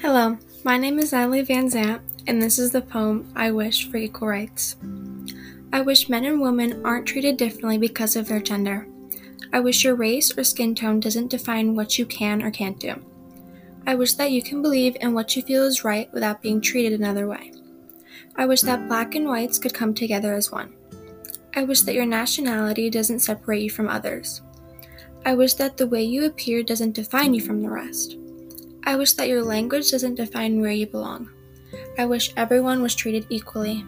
Hello, my name is Natalie Van Zant, and this is the poem I Wish for Equal Rights. I wish men and women aren't treated differently because of their gender. I wish your race or skin tone doesn't define what you can or can't do. I wish that you can believe in what you feel is right without being treated another way. I wish that black and whites could come together as one. I wish that your nationality doesn't separate you from others. I wish that the way you appear doesn't define you from the rest. I wish that your language doesn't define where you belong. I wish everyone was treated equally.